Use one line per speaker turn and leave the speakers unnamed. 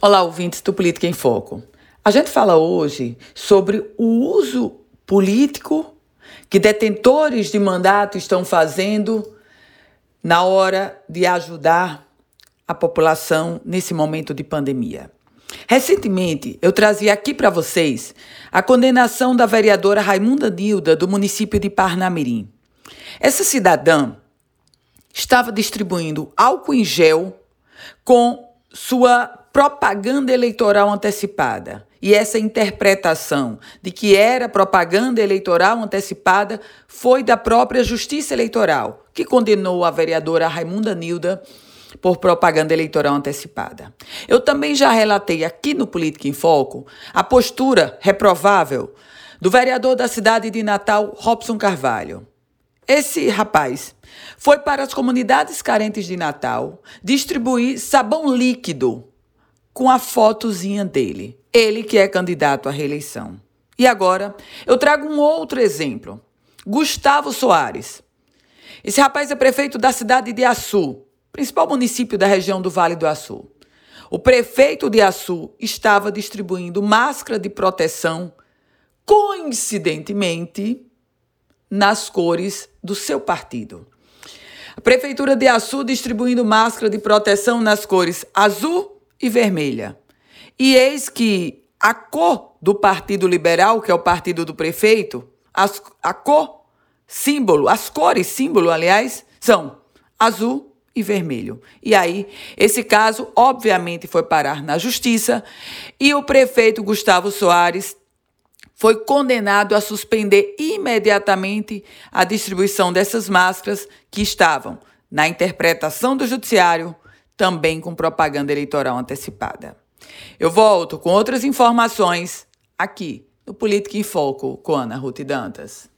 Olá, ouvintes do Política em Foco. A gente fala hoje sobre o uso político que detentores de mandato estão fazendo na hora de ajudar a população nesse momento de pandemia. Recentemente, eu trazia aqui para vocês a condenação da vereadora Raimunda Nilda, do município de Parnamirim. Essa cidadã estava distribuindo álcool em gel com sua propaganda eleitoral antecipada. E essa interpretação de que era propaganda eleitoral antecipada foi da própria Justiça Eleitoral, que condenou a vereadora Raimunda Nilda por propaganda eleitoral antecipada. Eu também já relatei aqui no Política em Foco a postura reprovável do vereador da cidade de Natal, Robson Carvalho. Esse rapaz foi para as comunidades carentes de Natal distribuir sabão líquido com a fotozinha dele. Ele que é candidato à reeleição. E agora eu trago um outro exemplo. Gustavo Soares. Esse rapaz é prefeito da cidade de Açu, principal município da região do Vale do Açu. O prefeito de Açu estava distribuindo máscara de proteção, coincidentemente, nas cores do seu partido. A Prefeitura de Açu distribuindo máscara de proteção nas cores azul e vermelha. E eis que a cor do Partido Liberal, que é o partido do prefeito, as, a cor símbolo, as cores símbolo, aliás, são azul e vermelho. E aí, esse caso, obviamente, foi parar na justiça e o prefeito Gustavo Soares foi condenado a suspender imediatamente a distribuição dessas máscaras que estavam na interpretação do judiciário, também com propaganda eleitoral antecipada. Eu volto com outras informações aqui no Política em Foco com Ana Ruth Dantas.